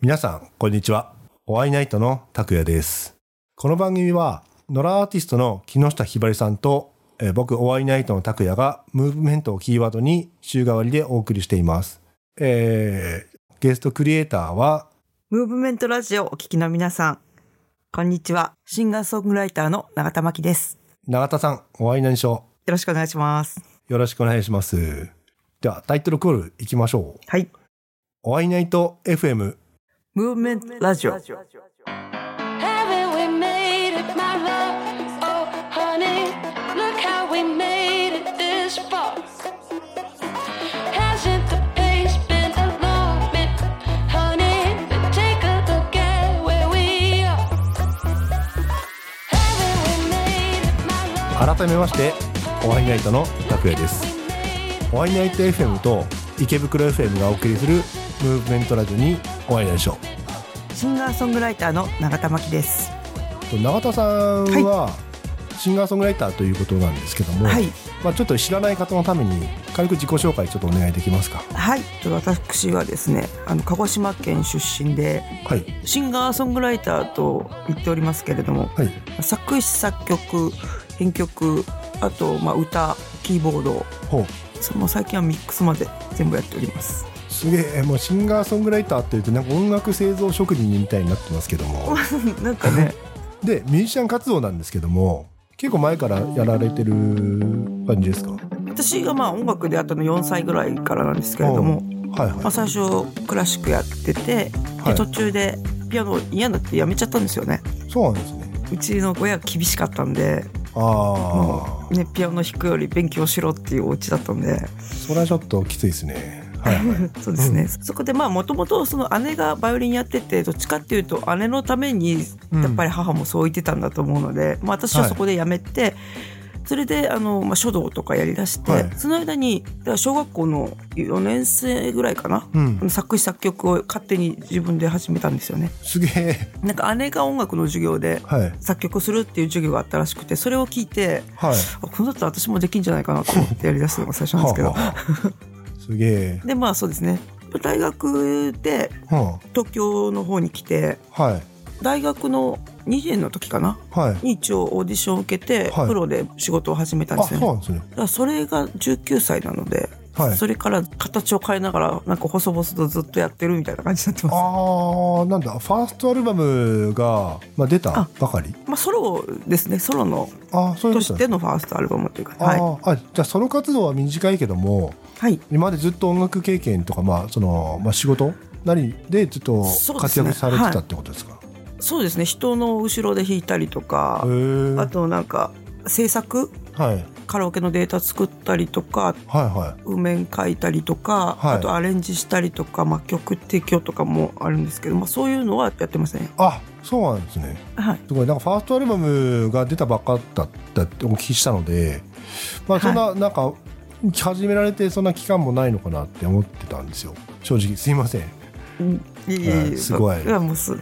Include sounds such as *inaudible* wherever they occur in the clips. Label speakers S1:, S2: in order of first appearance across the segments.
S1: 皆さん、こんにちは。お会いナイトの拓也です。この番組は、野良アーティストの木下ひばりさんと、えー僕、お会いナイトの拓也が、ムーブメントをキーワードに週替わりでお送りしています。えーゲストクリエイターは、
S2: ムーブメントラジオをお聞きの皆さん、こんにちは。シンガーソングライターの永田真希です。
S1: 永田さん、お会いナイト
S2: よろしくお願いします。
S1: よろしくお願いします。では、タイトルコールいきましょう。
S2: はい。
S1: お会いナイト FM。
S2: ムーブメントラジオ。
S1: 改めましてホワイナイトの楽屋です。ホワイナイト FM と池袋 FM がお送りするムーブメントラジオにお会いしましょう。
S2: シンガーソングライターの永田真希です。
S1: と永田さんは、シンガーソングライターということなんですけども、
S2: はい。
S1: まあ、ちょっと知らない方のために軽く自己紹介ちょっとお願いできますか？
S2: はい。と私はですね、あの、鹿児島県出身で、
S1: はい
S2: シンガーソングライターと言っておりますけれども、
S1: はい
S2: 作詞作曲編曲あとまあ歌キーボードその最近はミックスまで全部やっております
S1: すげえもうシンガーソングライターっていうとなんか音楽製造職人みたいになってますけども。*laughs*
S2: なんかね。*laughs*
S1: でミュージシャン活動なんですけども結構前からやられてる感じですか？
S2: 私がまあ音楽でやったの4歳ぐらいからなんですけれども、
S1: はいはい。
S2: まあ、最初クラシックやってて、
S1: はい。
S2: で途中でピアノ嫌になってやめちゃったんですよね。
S1: そうなんですね。
S2: うちの親が厳しかったんで
S1: あ
S2: もうねピアノ弾くより勉強しろっていうお家だったんで。
S1: あそれはちょっときついですねはいはい。
S2: そうですね、そこでまあもともとその姉がバイオリンやっててどっちかっていうと姉のために
S1: うん。
S2: やっぱり母もそう言ってたんだと思うので、まあ、私はそこでやめて、それであの、まあ、書道とかやりだして、
S1: はい。
S2: その間に小学校の4年生ぐらいかな、
S1: うん。
S2: 作詞作曲を勝手に自分で始めたんですよね。
S1: すげえ。
S2: なんか姉が音楽の授業で
S1: はい。
S2: 作曲するっていう授業があったらしくてそれを聞いて
S1: はい。
S2: あこれだったら私もできんじゃないかなと思ってやりだしたのが最初なんですけど。
S1: はあはあすげえ。
S2: でまあそうですね。大学で
S1: は
S2: 東京の方に来て
S1: あはい。
S2: 大学の2年の時かな？
S1: はい。
S2: に一応オーディションを受けて、
S1: はい。
S2: プロで仕事を始めたん
S1: あ
S2: ですね。
S1: そうなんですね。
S2: それが19歳なので、
S1: はい。
S2: それから形を変えながらなんか細々とずっとやってるみたいな感じになってます。
S1: ああなんだ。ファーストアルバムが、まあ、出た
S2: あ
S1: ばかり。
S2: まあソロですね。ソロの
S1: ああそうと。
S2: してのファーストアルバムというか
S1: あ
S2: はい、
S1: ーあじゃあソロ活動は短いけども
S2: はい、
S1: 今までずっと音楽経験とか、まあそのまあ、仕事なりでずっと活躍されてたってことですか？
S2: そうですね。人の後ろで弾いたりとかあとなんか制作
S1: はい
S2: カラオケのデータ作ったりとか
S1: はいは
S2: 譜面書いたりとか、
S1: はい。
S2: あとアレンジしたりとか、まあ、曲提供とかもあるんですけど、まあ、そういうのはやってますね。
S1: いあそうなんですね。
S2: はい、
S1: すごい。なんかファーストアルバムが出たばっかだったってお聞きしたのでまあそんな、なんか始められてそんな期間もないのかなって思ってたんですよ。正直すいません。
S2: うん。いえい
S1: すごい。
S2: いやもうす
S1: ち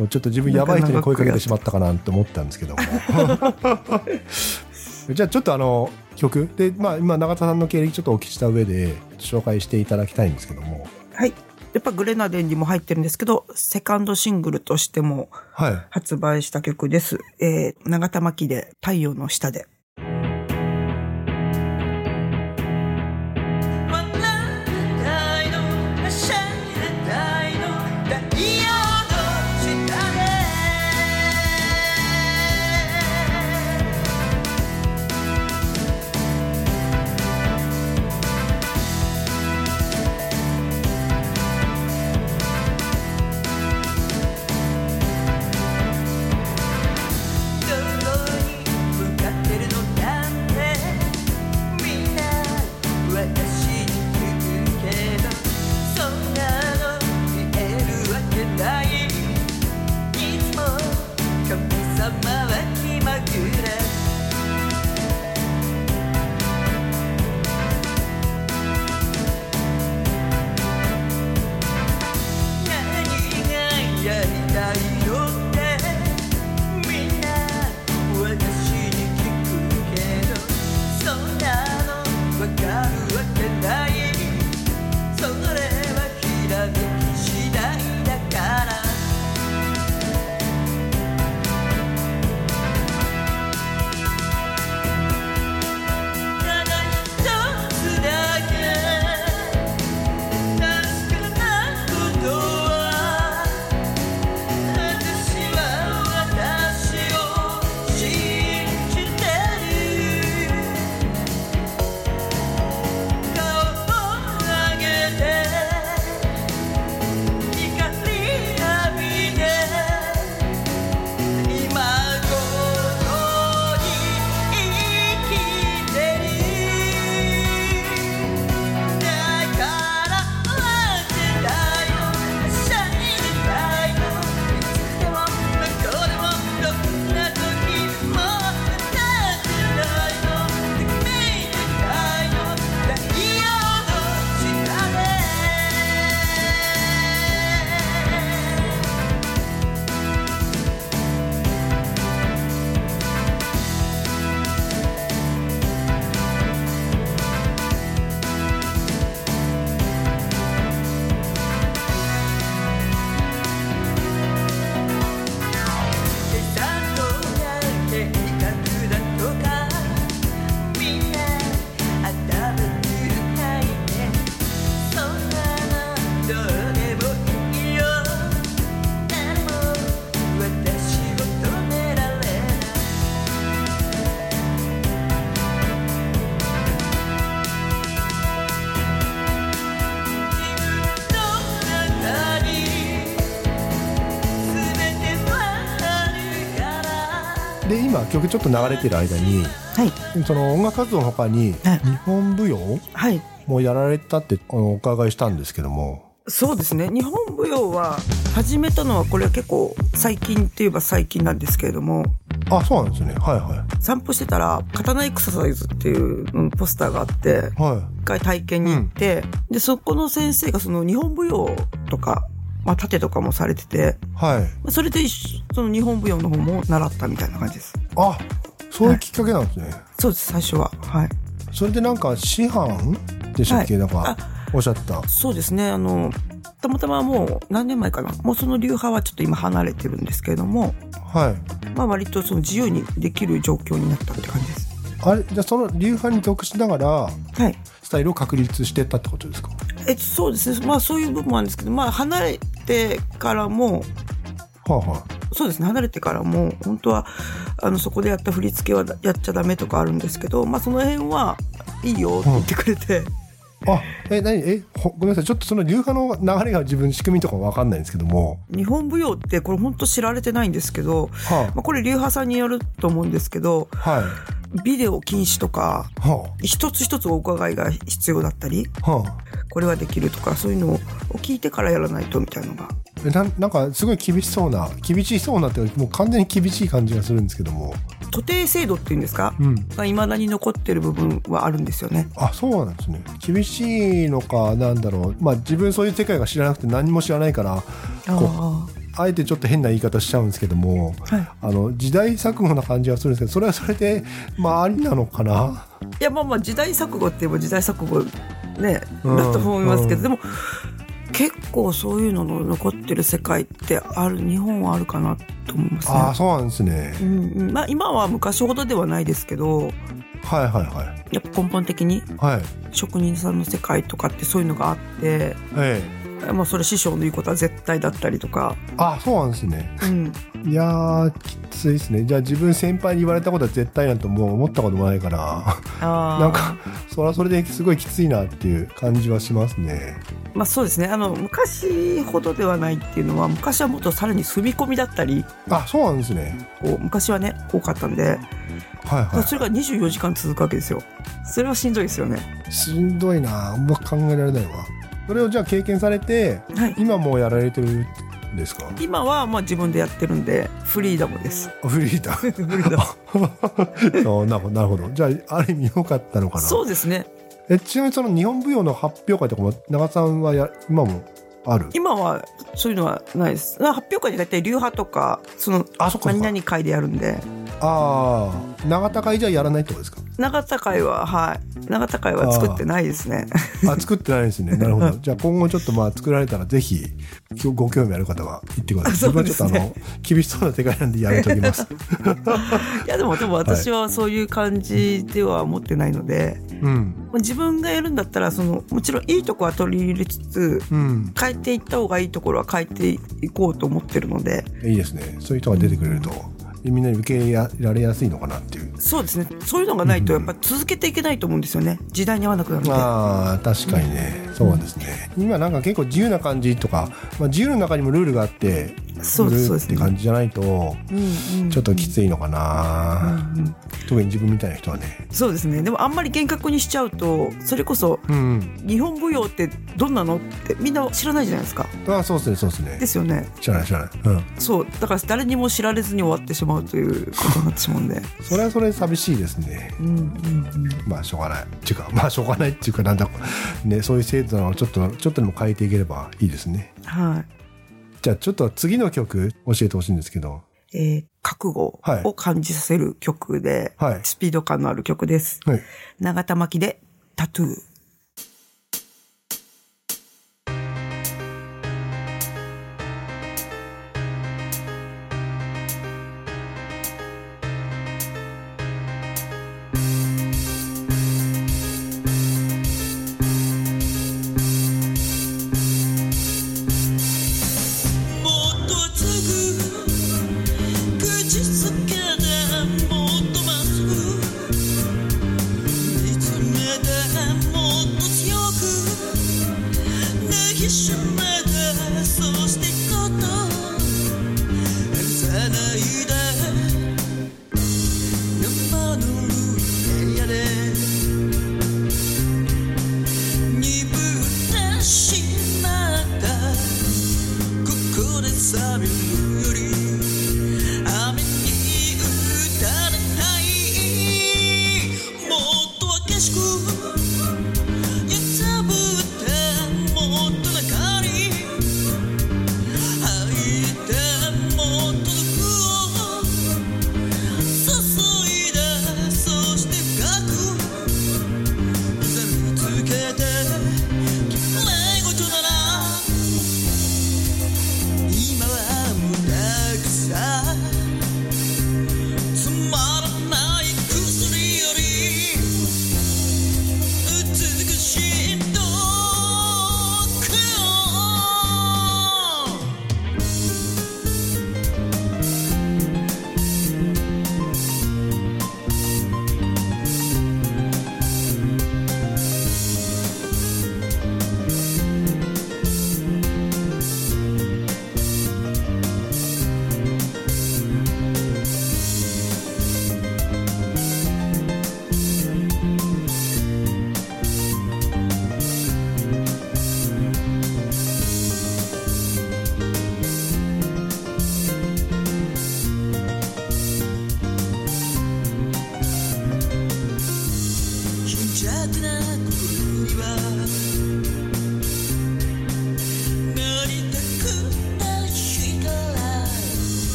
S1: ょっと自分やばい人に声かけてしまったかなって思ったんですけども *laughs* じゃあちょっとあの曲で、まあ、今永田さんの経歴ちょっとお聞きした上で紹介していただきたいんですけども
S2: はい。やっぱグレナデンにも入ってるんですけど、セカンドシングルとしても
S1: はい
S2: 発売した曲です。えー、長田巻で太陽の下で。
S3: さまは気まぐれ。
S1: 今曲ちょっと流れてる間に
S2: はい。
S1: その音楽活動の他に
S2: はい。
S1: 日本舞踊
S2: はい。
S1: もやられたってお伺いしたんですけども。
S2: そうですね。日本舞踊は始めたのはこれは結構最近って言えば最近なんですけれども。
S1: あそうなんですね。はいは
S2: 散歩してたら「刀エクササイズ」っていううんポスターがあって
S1: いはい。
S2: 一回体験に行って、でそこの先生がその日本舞踊とか、まあ、盾とかもされてて
S1: はい。
S2: まあそれでその日本舞踊の方も習ったみたいな感じです
S1: あそういうきっかけなんですね、
S2: そうです最初は。はい。
S1: それでなんか師範でしたっけ、
S2: はい。
S1: なんかおっしゃった。
S2: そうですね。あのたまたまもう何年前かな？もうその流派はちょっと今離れてるんですけれども。
S1: はい。
S2: まあ割とその自由にできる状況になったって感じです。
S1: あれ？じゃあその流派に属しながら
S2: はい。
S1: スタイルを確立してったってことですか？
S2: えそうですね。まあそういう部分もあるんですけどまあ離れてからも
S1: はあは
S2: そうですね。離れてからも本当はあのそこでやった振り付けはやっちゃダメとかあるんですけどまあその辺はいいよって言ってくれて、
S1: ああえ何？えほごめんなさい。ちょっとその流派の流れが自分仕組みとかわかんないんですけども。
S2: 日本舞踊ってこれ本当知られてないんですけど、
S1: は
S2: まあ、これ流派さんによると思うんですけど
S1: あはい
S2: ビデオ禁止とか
S1: は
S2: 一つ一つお伺いが必要だったり
S1: あはあ。
S2: これはできるとかそういうのを聞いてからやらないとみたいなのが。
S1: えななんかすごい厳しそうな厳しそうなってもう完全に厳しい感じがするんですけども。
S2: 徒弟制度っていうんですか、
S1: うん。
S2: が未だに残ってる部分はあるんですよね。
S1: あそうなんですね。厳しいのかなんだろう。まあ自分そういう世界が知らなくて何も知らないから
S2: あ
S1: あえてちょっと変な言い方しちゃうんですけども
S2: あはい。
S1: あの時代錯誤な感じはするんですけどそれはそれでまあありなのかな？い
S2: やまあまあ時代錯誤って言えば時代錯誤ね、
S1: うん。
S2: だと思いますけど、
S1: うん。
S2: でも結構そういうのの残ってる世界ってある日本はあるかなと思いますね。
S1: ああそうなんですね。
S2: うんうん、まあ今は昔ほどではないですけど
S1: はいはいはい。
S2: やっぱ根本的に
S1: はい。
S2: 職人さんの世界とかってそういうのがあって、
S1: え
S2: まあ、それ師匠の言うことは絶対だったりとか、
S1: えあそうなんですね。
S2: うん、
S1: いやーきついですね。じゃあ自分先輩に言われたことは絶対なんてもう思ったこともないから。
S2: あー。*laughs*
S1: なんかそれはそれですごいきついなっていう感じはしますね。
S2: まあそうですね。あの昔ほどではないっていうのは昔はもっとさらに踏み込みだったり
S1: あそうなんですね。
S2: こう昔はね多かったんで、
S1: はいはい。
S2: それが24時間続くわけですよ。それはしんどいですよね。
S1: しんどいな。あんま考えられないわそれをじゃあ経験されて
S2: はい。
S1: 今もうやられてるんですか？
S2: 今はまあ自分でやってるんでフリーダムです。
S1: フリーだ
S2: フリーダム。*laughs*
S1: そう *laughs* なるほどなるほど。じゃあある意味良かったのかな？
S2: そうですね。
S1: えちなみにその日本舞踊の発表会とかも長さんはや今もある？
S2: 今はそういうのはないです。発表会で大体流派とかその
S1: あそ
S2: 何々会でやるんで
S1: ああ永田会じゃやらないってことですか？
S2: 永田会ははい。永田会は作ってないですね。
S1: あ作ってないですね。なるほど。*laughs* じゃあ今後ちょっとまあ作られたらぜひご興味ある方は行ってください。自分はちょっとあの厳しそうな世界なんでやめときます。
S2: いやでもでも私はそういう感じでは思ってないので、
S1: うん。
S2: まあ自分がやるんだったらそのもちろんいいとこは取り入れつつ
S1: うん。
S2: 変えていった方がいいところは変えていこうと思ってるので。
S1: いいですね。そういう人が出てくれるとみんなに受け入れられやすいのかなっていう。
S2: そうですね。そういうのがないとやっぱ続けていけないと思うんですよね。時代に合わなくなるので。
S1: ああ確かにね、そうですね。今なんか結構自由な感じとか、まあ、自由の中にもルールがあって
S2: そうですそうです。
S1: ルールって感じじゃないと
S2: うんうん。
S1: ちょっときついのかな、
S2: うん
S1: 特に自分みたいな人はね。
S2: そうですね。でもあんまり厳格にしちゃうとそれこそ
S1: うん
S2: 日本舞踊ってどんなのってみんな知らないじゃないですか。
S1: あそうですねそうですね。
S2: ですよね。
S1: 知らない知らない。うん。
S2: そう。だから誰にも知られずに終わってしまうということになってしまうんで。
S1: それはそれ寂しいですね。
S2: うんうんうん。
S1: まあしょうがない。っていうかまあしょうがないっていうかなんだねそういう制度をちょっとちょっとでも変えていければいいですね。
S2: はい
S1: じゃあちょっと次の曲教えてほしいんですけど
S2: えー覚悟を感じさせる曲で、
S1: はい
S2: スピード感のある曲です。
S1: はい
S2: 長田巻でタトゥー。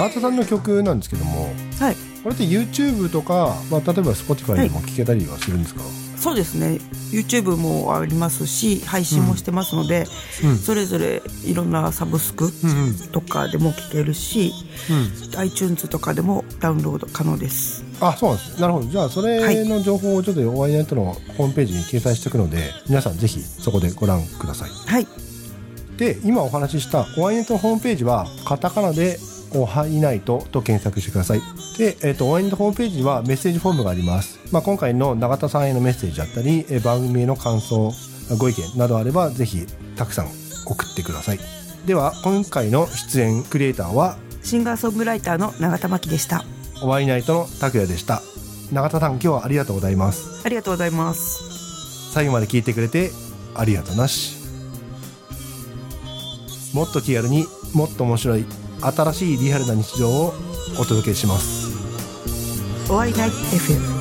S1: 永田さんの曲なんですけども
S2: はい。
S1: これって YouTube とか、まあ、例えば Spotify でも聴けたりはするんですか、
S2: そうですね。YouTube もありますし配信もしてますので、
S1: うん。
S2: それぞれいろんなサブスク
S1: うんうん。
S2: とかでも聴けるし、iTunes とかでもダウンロード可能です。
S1: あそうなんです。なるほど。じゃあそれの情報をちょっとお会いナイトのホームページに掲載しておくので皆さんぜひそこでご覧ください。
S2: はい。
S1: で今お話ししたお会いナイトのホームページはカタカナでおはいナイトと検索してください。で、えっとお会いナイトホームページにはメッセージフォームがあります、まあ、今回の永田さんへのメッセージだったりえ番組への感想ご意見などあればぜひたくさん送ってください。では今回の出演クリエイターは
S2: シンガーソングライターの永田真希でした。
S1: お会いナイトの拓也でした。永田さん今日はありがとうございます。
S2: ありがとうございます。
S1: 最後まで聞いてくれてありがとうなし。もっと気軽にもっと面白い新しいリアルな日常をお届けします。
S2: お会いない。FM